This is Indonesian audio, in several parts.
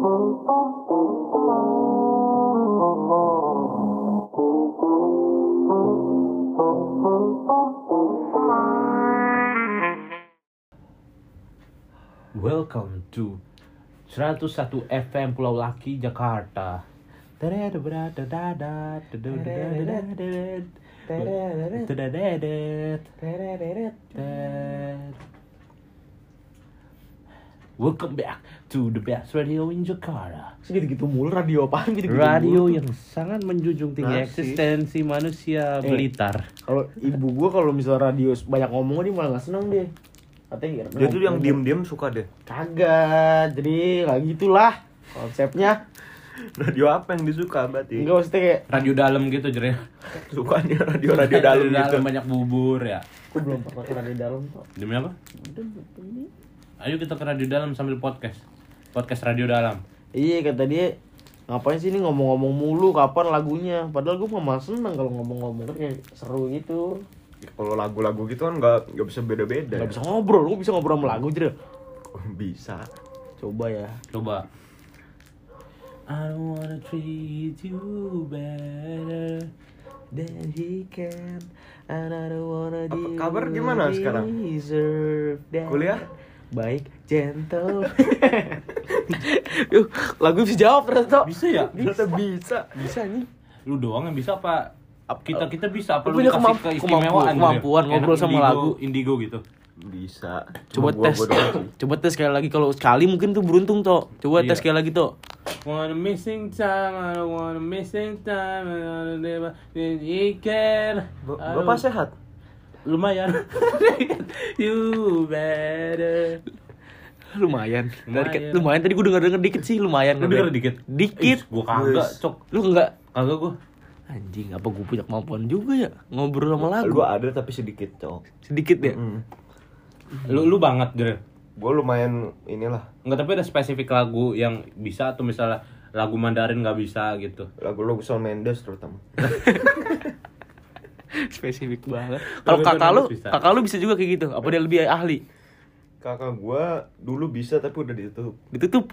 Welcome to 101 FM Pulau Laki Jakarta. Welcome back to the best radio in Jakarta. Segitu-gitu mulu radio apaan gitu-gitu Radio mulu. yang sangat menjunjung tinggi Narsis. eksistensi manusia Eh. Blitar. Kalau ibu gua kalau misalnya radio banyak ngomong dia malah gak seneng deh. Katanya Dia tuh yang diem-diem suka deh. Kagak, jadi kayak gitulah konsepnya. Radio apa yang disuka berarti? Enggak maksudnya kayak Radio dalam gitu jadi. Sukanya radio-radio dalam gitu. banyak bubur ya. aku belum pernah ke radio dalam kok. Demi apa? Ayo kita ke radio dalam sambil podcast. Podcast radio dalam. Iya kata dia ngapain sih ini ngomong-ngomong mulu kapan lagunya padahal gua malah seneng kalau ngomong-ngomong kan kayak seru gitu Kalau lagu-lagu gitu kan nggak nggak bisa beda-beda. nggak bisa ngobrol lu bisa ngobrol sama lagu jadi Bisa. coba ya Coba. I don't wanna treat you better than he can and I don't wanna Apa kabar gimana sekarang? Kuliah? Baik gentle Yuh, lagu bisa jawab ternyata Bisa ya? Bisa bisa. bisa nih Lu doang yang bisa apa? Kita kita bisa apa Lu lu punya dikasih kemamp- keistimewaan kemampuan- kemampuan gitu ya? ngobrol Enak sama indigo- lagu. Indigo gitu. Bisa. coba Cuma tes coba tes sekali lagi kalau sekali mungkin tuh beruntung toh coba tes Iya. sekali lagi toh Wanna missing time, I don't wanna missing time, I don't never you can. Ba- Aduh, Bapak sehat? Lumayan. you better. lumayan Lumayan. Tadi, lumayan tadi gue denger denger dikit sih lumayan Lu denger dikit? dikit gua kagak, cok. lu enggak Kagak gua. anjing apa gue punya kemampuan juga ya ngobrol sama lagu Gua ada tapi sedikit, Cok. sedikit ya Mm. Lu lu banget, Jre. Gua lumayan inilah Enggak tapi ada spesifik lagu yang bisa atau misalnya lagu Mandarin nggak bisa gitu. lagu-lagu Shawn Mendes terutama. spesifik banget kalau kakak bener lu bisa. kakak lu bisa juga kayak gitu apa dia lebih ahli Kakak gua dulu bisa tapi udah ditutup. ditutup.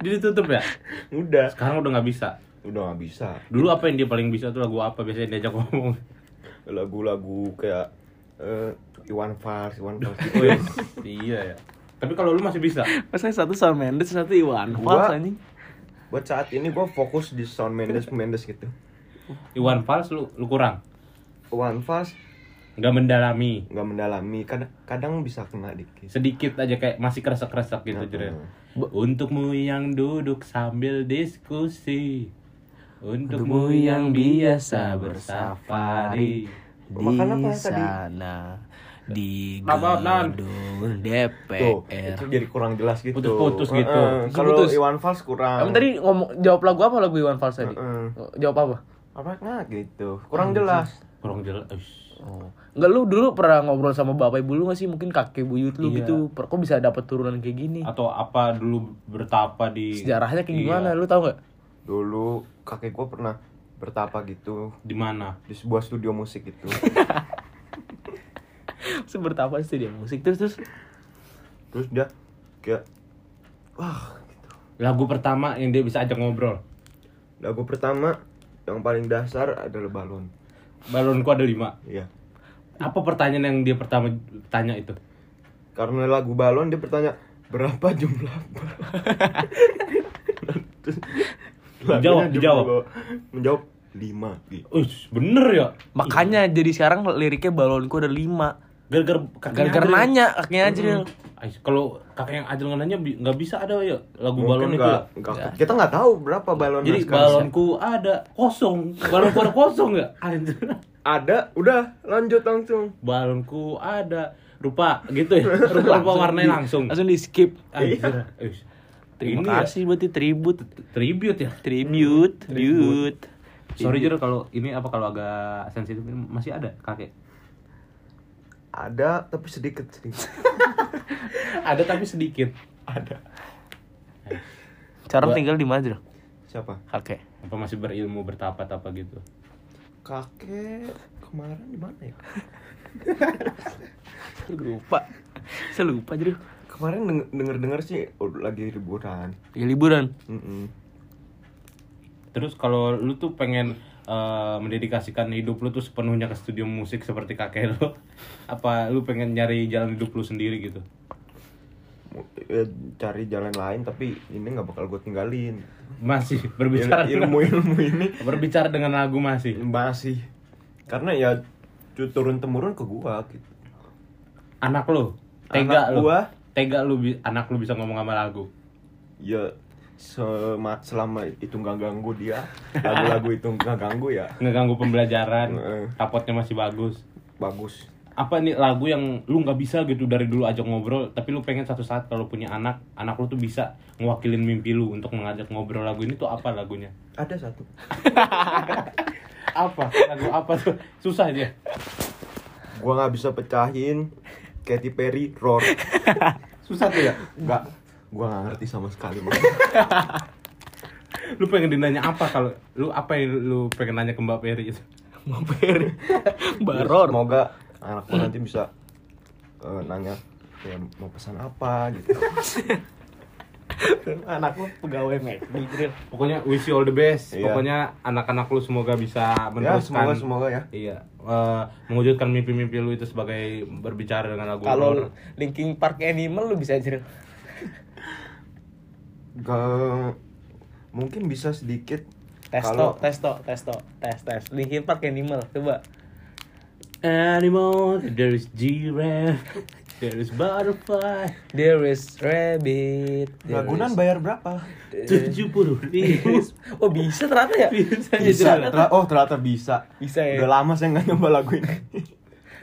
Dia ditutup ya? Udah. Sekarang udah nggak bisa. Udah nggak bisa. Dulu apa yang dia paling bisa tuh lagu apa biasanya diajak ngomong? Lagu-lagu kayak eh, Iwan Fals, Iwan Fals gitu. Wih, iya ya. Tapi kalau lu masih bisa. masa satu Shawn Mendes satu Iwan Gua- Fals anjing Buat saat ini gua fokus di Shawn Mendes Mendes gitu. Iwan Fals lu lu kurang. Iwan Fals Nggak mendalami. nggak mendalami kadang kadang bisa kena dikit Sedikit aja kayak masih kresek-kresek gitu Nah, Jre. nah. Untukmu yang duduk sambil diskusi. Untukmu yang biasa bersafari. di sana di gedung tuh DPR itu jadi kurang jelas gitu Putus-putus gitu. Heeh, kalau. Iwan Fals kurang Kamu tadi ngomong jawab lagu apa lagu Iwan Fals tadi? Heeh. Jawab apa? Apa nah gitu kurang jelas Kurang jelas. Oh. Enggak lu dulu pernah ngobrol sama bapak ibu lu gak sih? Mungkin kakek buyut lu Iya. gitu. Per- Kok bisa dapat turunan kayak gini? Atau apa dulu bertapa di Sejarahnya kayak Iya. gimana? Lu tahu nggak? dulu kakek gua pernah bertapa gitu Di mana? di sebuah studio musik gitu Seperti apa sih dia musik terus terus terus dia kayak wah gitu. Lagu pertama yang dia bisa ajak ngobrol. lagu pertama yang paling dasar adalah balon Balonku ada lima. Iya. Apa pertanyaan yang dia pertama tanya itu? karena lagu balon dia bertanya berapa jumlah Dijawab, dia dijawab. menjawab- menjawab lima gitu Uish, bener ya? makanya jadi sekarang liriknya balonku ada lima. Gara-gara Gara-gara nanya kakeknya aja Kalau kakek yang Adil nggak nanya nggak bisa ada ya lagu Mungkin balon itu. nggak- ya? nggak- kita nggak tahu berapa balon Jadi balonku ada kosong, balonku ada kosong ya? Anjir. ada udah lanjut langsung Balonku ada rupa gitu ya, rupa rupa warnanya langsung. Langsung di skip. Anjir. Uish. Terima Ini ya, kasih berarti tribut. tribute ya. Tribute, tribute. Sorry Jero kalau ini apa kalau agak sensitif ini masih ada kakek. Ada tapi sedikit sedikit Ada tapi sedikit. ada Sekarang Gua- tinggal di mana? siapa Kakek. Apa masih berilmu bertapa-tapa gitu? kakek kemarin di mana ya Lupa. Saya lupa jadi. kemarin denger denger sih udah lagi liburan. Ya liburan. Mm-mm. Terus kalau lu tuh pengen eh, mendedikasikan hidup lu tuh sepenuhnya ke studio musik seperti kakek lu, apa lu pengen nyari jalan hidup lu sendiri gitu? Ya, cari jalan lain tapi ini nggak bakal gue tinggalin. Masih berbicara ilmu ilmu ini berbicara dengan lagu masih. masih karena ya turun temurun ke gua gitu. Anak lu, tega Anak lu. gua? Tega lu anak lu bisa ngomong sama lagu. Ya sema- selama itu nggak ganggu dia, lagu-lagu itu nggak ganggu ya Ngeganggu pembelajaran, Heeh. rapotnya masih bagus. bagus. apa nih lagu yang lu nggak bisa gitu dari dulu ajak ngobrol tapi lu pengen satu saat kalau punya anak anak lu tuh bisa ngewakilin mimpi lu untuk mengajak ngobrol lagu ini tuh apa lagunya Ada satu. apa lagu apa tuh susah aja Gua nggak bisa pecahin Katy Perry roar. susah tuh ya Nggak, gua nggak ngerti sama sekali. Lu pengen dinanya apa kalau lu apa yang lu pengen nanya ke mbak Peri itu Mau Peri. Baror. Semoga anak gua nanti bisa eh, nanya ya mau pesan apa gitu. Anak lu pegawai McD, pokoknya wish you all the best Iya. pokoknya anak-anak lu semoga bisa Ya meneruskan semoga semoga ya. iya eh, mewujudkan mimpi-mimpi lu itu sebagai berbicara dengan lagu Kalau roar. Linkin Park Animal lu bisa Dril. Gak mungkin bisa sedikit Testo, kalau testo, testo, tes, tes. Linkin Park Animal, coba. Animal, there is giraffe, there is butterfly, There is rabbit. there Ragunan is- bayar berapa? tujuh puluh Oh bisa ternyata ya? Bisa, Bisa. Tera- oh ternyata bisa. Bisa ya? Udah lama saya nggak nyoba lagu ini.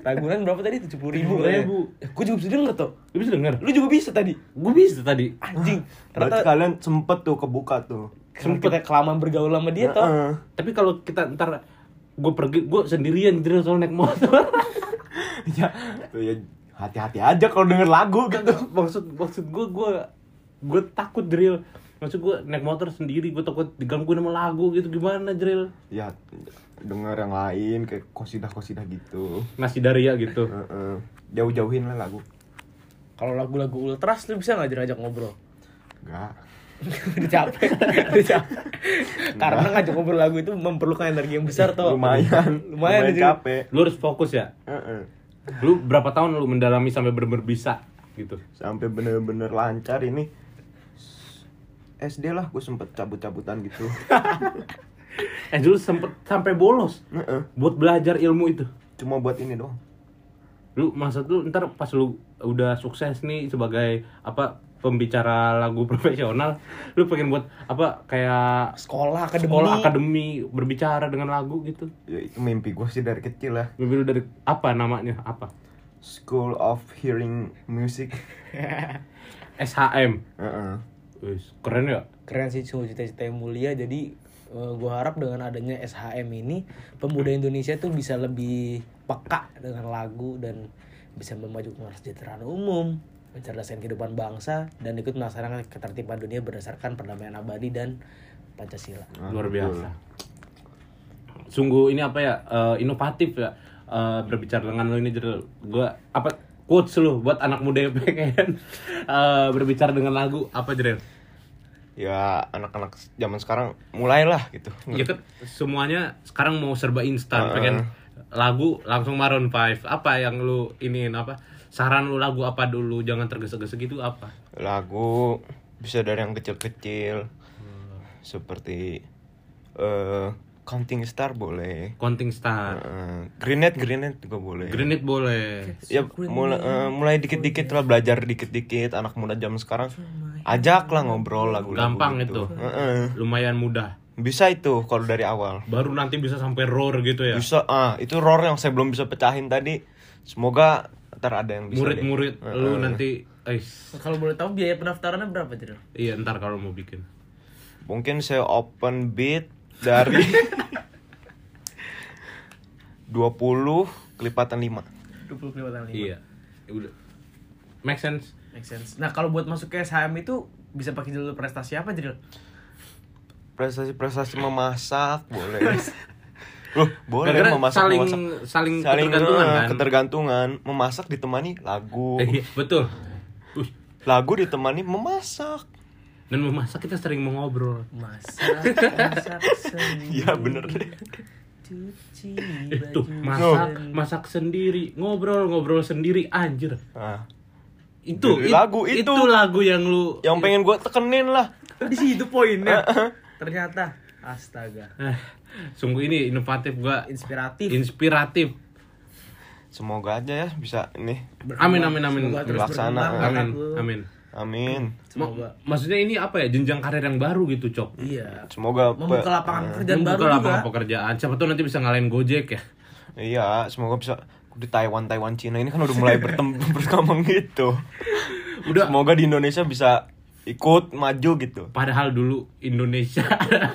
Ragunan berapa tadi? 70 ribu. 70.000. Gue juga bisa denger tuh. Lu bisa denger? Lu juga bisa tadi. Gue bisa tadi. Anjing. Berarti Ternyata kalian sempet tuh kebuka tuh. sempet kita kelamaan bergaul sama dia toh. Heeh. Tapi kalau kita ntar gue pergi, gue sendirian gitu soal naik motor. ya, tuh ya hati-hati aja kalau denger lagu gitu. maksud maksud gue gue gue takut drill. Maksud gue naik motor sendiri, gue takut digangguin sama lagu gitu gimana drill? Ya denger yang lain kayak kosidah-kosidah gitu. Nasi daria gitu. Heeh. Jauh-jauhin lah lagu. Kalau lagu-lagu ultras lu bisa nggak diajak ngobrol? Enggak. Udah capek, udah capek. Karena ngajak ngobrol lagu itu memerlukan energi yang besar toh. Lumayan. lumayan, Dril. capek. Lu harus fokus ya. Heeh. Lu berapa tahun lu mendalami sampai bener-bener bisa gitu? Sampai bener-bener lancar ini. SD lah gue sempet cabut-cabutan gitu. Eh dulu sempet sampai bolos Heeh. buat belajar ilmu itu. Cuma buat ini doang. Lu maksud lu ntar pas lu udah sukses nih sebagai apa pembicara lagu profesional, lu pengen buat apa kayak Sekolah, akademi. sekolah akademi berbicara dengan lagu gitu. Ya itu mimpi gue sih dari kecil lah. Mimpi lu dari apa namanya? Apa? School of Hearing Music. SHM. Heeh. Wis, keren ya? Keren sih cuma cita-cita yang mulia jadi eh, gua harap dengan adanya SHM ini pemuda Indonesia tuh bisa lebih peka dengan lagu dan bisa memajukan kesejahteraan umum, mencerdaskan kehidupan bangsa dan ikut melaksanakan ketertiban dunia berdasarkan perdamaian abadi dan Pancasila. Luar biasa. Sungguh ini apa ya? eh, inovatif ya. eh, berbicara dengan lu ini jadi gua apa quotes lu buat anak muda yang pengen eh, berbicara dengan lagu apa jadi? Ya anak-anak zaman sekarang mulailah gitu. Ya kan semuanya sekarang mau serba instan, Heeh. pengen lagu langsung Maroon 5. Apa yang lu iniin apa? Saran lu lagu apa dulu? Jangan tergesa-gesa gitu apa? Lagu bisa dari yang kecil-kecil. Seperti eh Counting Star boleh. Counting Star. Eh, Grenade Grenade juga boleh. Grenade boleh. ya mulai eh, mulai dikit-dikit lah belajar dikit-dikit anak muda zaman sekarang ajak lah ngobrol lagu Gampang itu. Lumayan mudah. bisa itu kalau dari awal Baru nanti bisa sampai roar gitu ya. bisa ah itu roar yang saya belum bisa pecahin tadi semoga ntar ada yang bisa. Murid-murid lu nanti eh Kalau boleh tahu biaya pendaftarannya berapa, Cil? iya ntar kalau mau bikin. mungkin saya open bid dari 20 kelipatan 5 20 kelihatan lima. Iya. Ya udah. Make sense. Make sense. Nah, kalau buat masuk ke SHM itu bisa pakai jalur prestasi apa, Cil? prestasi-prestasi memasak boleh Loh, boleh Karena memasak saling memasak. saling, saling ketergantungan eh, kan. ketergantungan memasak ditemani lagu Eh, iya, betul. Ush, Lagu ditemani memasak. Dan memasak kita sering mengobrol. masak masak sendiri Iya, bener deh. cuci Itu baju masak, sendiri. masak sendiri, ngobrol, ngobrol sendiri, anjir. Nah, Itu Dari it- lagu itu. lagu yang lu yang pengen gue tekenin lah. di situ poinnya ternyata astaga Eh, sungguh ini inovatif gua inspiratif inspiratif. Semoga aja ya bisa ini. Amin amin amin. Terlaksana. Amin amin. Amin. Semoga. maksudnya ini apa ya jenjang karir yang baru gitu cok iya Semoga membuka lapangan pekerjaan Membuka baru juga lapangan pekerjaan siapa tahu nanti bisa ngalahin gojek ya Iya, semoga bisa di Taiwan, Taiwan, Cina ini kan udah mulai bertem- berkembang gitu. Udah. Semoga di Indonesia bisa ikut maju gitu. padahal dulu Indonesia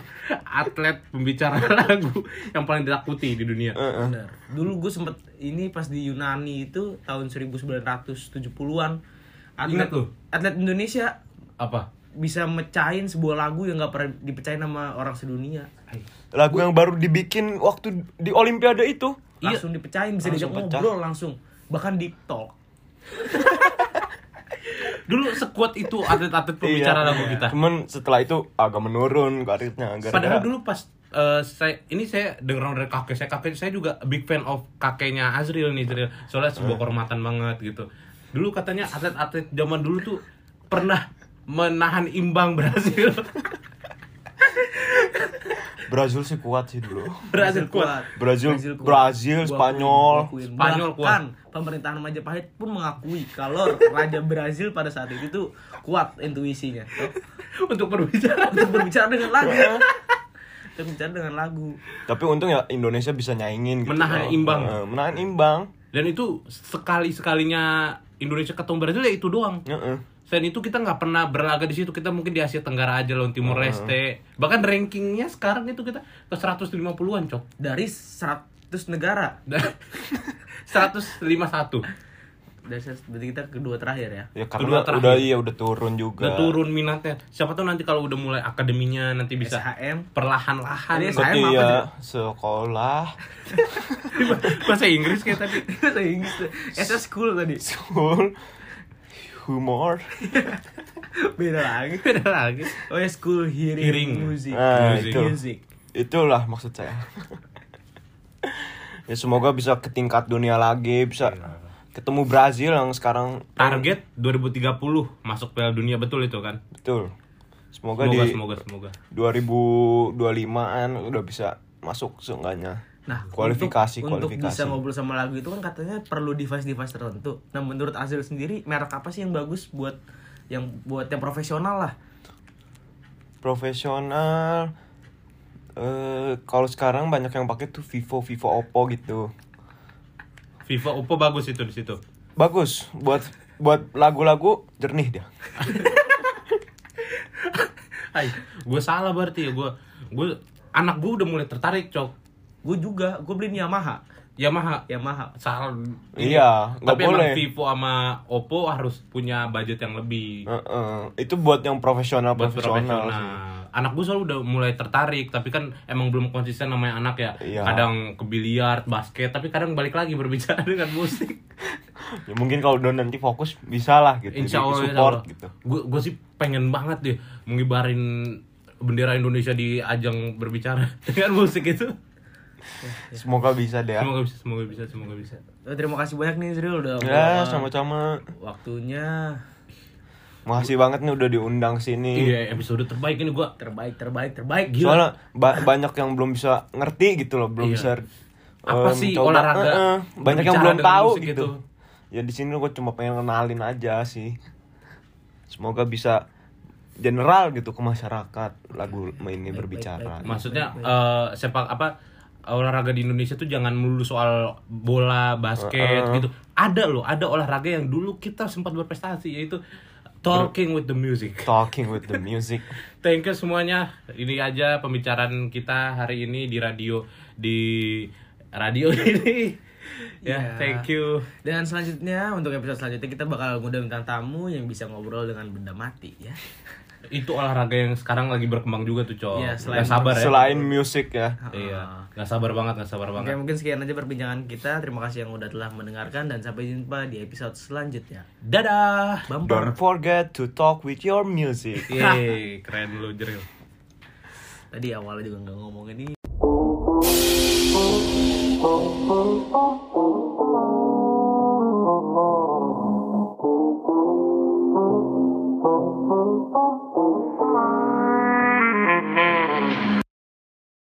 atlet pembicara lagu yang paling ditakuti di dunia Heeh. Bener. Dulu gue sempet ini pas di Yunani itu tahun 1970-an atlet Ingat lu? atlet Indonesia apa bisa mecahin sebuah lagu yang gak pernah dipecahin sama orang sedunia. Lagu yang baru dibikin waktu di Olimpiade itu. Iya. Langsung dipecahin bisa Langsung diajak pecah. ngobrol langsung. Bahkan di talk. dulu sekuat itu atlet-atlet pembicara Iya. lagu kita Cuman setelah itu agak menurun karirnya. padahal dulu pas eh, saya ini saya dengar dari kakek saya kakek saya juga big fan of kakeknya Azril nih Azril soalnya Eh. sebuah kehormatan banget gitu dulu katanya atlet-atlet zaman dulu tuh pernah menahan imbang Brasil Brazil sih kuat sih dulu. Brazil kuat Brazil, kuat. Brazil, Spanyol. akuin. Spanyol kuat. Bahkan pemerintahan Majapahit pun mengakui kalau Raja Brazil pada saat itu tuh kuat intuisinya. Tuh. untuk berbicara Untuk berbicara dengan lagu. Untuk berbicara dengan lagu. Tapi untung ya Indonesia bisa nyaingin gitu. Menahan Kalau- imbang. Menahan imbang. dan itu sekali sekalinya Indonesia ketemu Brazil ya itu doang Heeh. Selain itu kita nggak pernah berlaga di situ. Kita mungkin di Asia Tenggara aja loh, Timur Leste. Bahkan rankingnya sekarang itu kita ke 150-an, Cok. Dari 100 negara. 151. Dari 100 berarti kita kedua terakhir ya. Ya Kedua karena terakhir. udah iya udah turun juga. Udah turun minatnya. Siapa tahu nanti kalau udah mulai akademinya nanti bisa SHM. perlahan-lahan. Ini Berarti Saya apa ya sekolah Bahasa Inggris kayak tadi. Bahasa Inggris tuh. SS school tadi. school humor. Beda lagi. Beda lagi. Oh ya school hearing, Hearing. music. Nah, Music. itu. Music. Itulah maksud saya. ya semoga bisa ke tingkat dunia lagi, bisa ketemu Brazil yang sekarang Target 2030 masuk Piala Dunia betul itu kan? betul. Semoga, Semoga di semoga semoga. 2025-an udah bisa masuk seenggaknya. Nah, kualifikasi untuk, kualifikasi. untuk bisa ngobrol sama lagu itu kan katanya perlu device-device tertentu. Nah, menurut Azil sendiri merek apa sih yang bagus buat yang buat yang profesional lah? Profesional eh kalau sekarang banyak yang pakai tuh Vivo, Vivo, Oppo gitu. Vivo Oppo bagus itu di situ. Bagus buat buat lagu-lagu jernih dia. Hai, gue salah berarti ya gue gue anak gue udah mulai tertarik cok Gue juga, gue beli Yamaha. Yamaha Yamaha. salah Iya, nggak tapi boleh. Vivo sama Oppo harus punya budget yang lebih Heeh. Itu buat yang profesional buat profesional. profesional. sih. Anak gue selalu udah mulai tertarik, tapi kan emang belum konsisten namanya anak ya. Iya. Kadang ke biliar, basket, tapi kadang balik lagi berbicara dengan musik. Ya mungkin kalau udah nanti fokus bisa lah gitu. Insya Allah, support gitu. Gue gue sih pengen banget deh mengibarin bendera Indonesia di ajang berbicara dengan musik itu. Semoga bisa deh ya. Semoga bisa, semoga bisa, semoga bisa. Eh, Terima kasih banyak nih Zril udah Ya, sama-sama. waktunya Makasih banget nih udah diundang sini. Iya, episode terbaik ini gue terbaik terbaik terbaik gila. Soalnya ba- banyak yang belum bisa ngerti gitu loh, belum Iya. bisa Apa em, sih coba- olahraga Eh, eh, banyak yang belum tahu gitu. itu? Ya di sini gue cuma pengen kenalin aja sih. Semoga bisa general gitu ke masyarakat lagu ini berbicara. Maksudnya eh, sepak apa olahraga di Indonesia tuh jangan melulu soal bola, basket Uh-uh. gitu. Ada loh, ada olahraga yang dulu kita sempat berprestasi yaitu talking with the music. Talking with the music. Thank you semuanya. Ini aja pembicaraan kita hari ini di radio di radio ini Ya, Iya. thank you. Dan selanjutnya untuk episode selanjutnya kita bakal ngundang tamu yang bisa ngobrol dengan benda mati ya. Itu olahraga yang sekarang lagi berkembang juga tuh, Cok. Iya, selain- Nggak sabar ya. Selain musik ya. Iya, nggak sabar banget, nggak sabar Oke, banget. mungkin sekian aja perbincangan kita. Terima kasih yang udah telah mendengarkan dan sampai jumpa di episode selanjutnya. Dadah. Bumper. Don't forget to talk with your music. Yeay, keren lu, Jeril. Tadi awalnya juga nggak ngomong ini.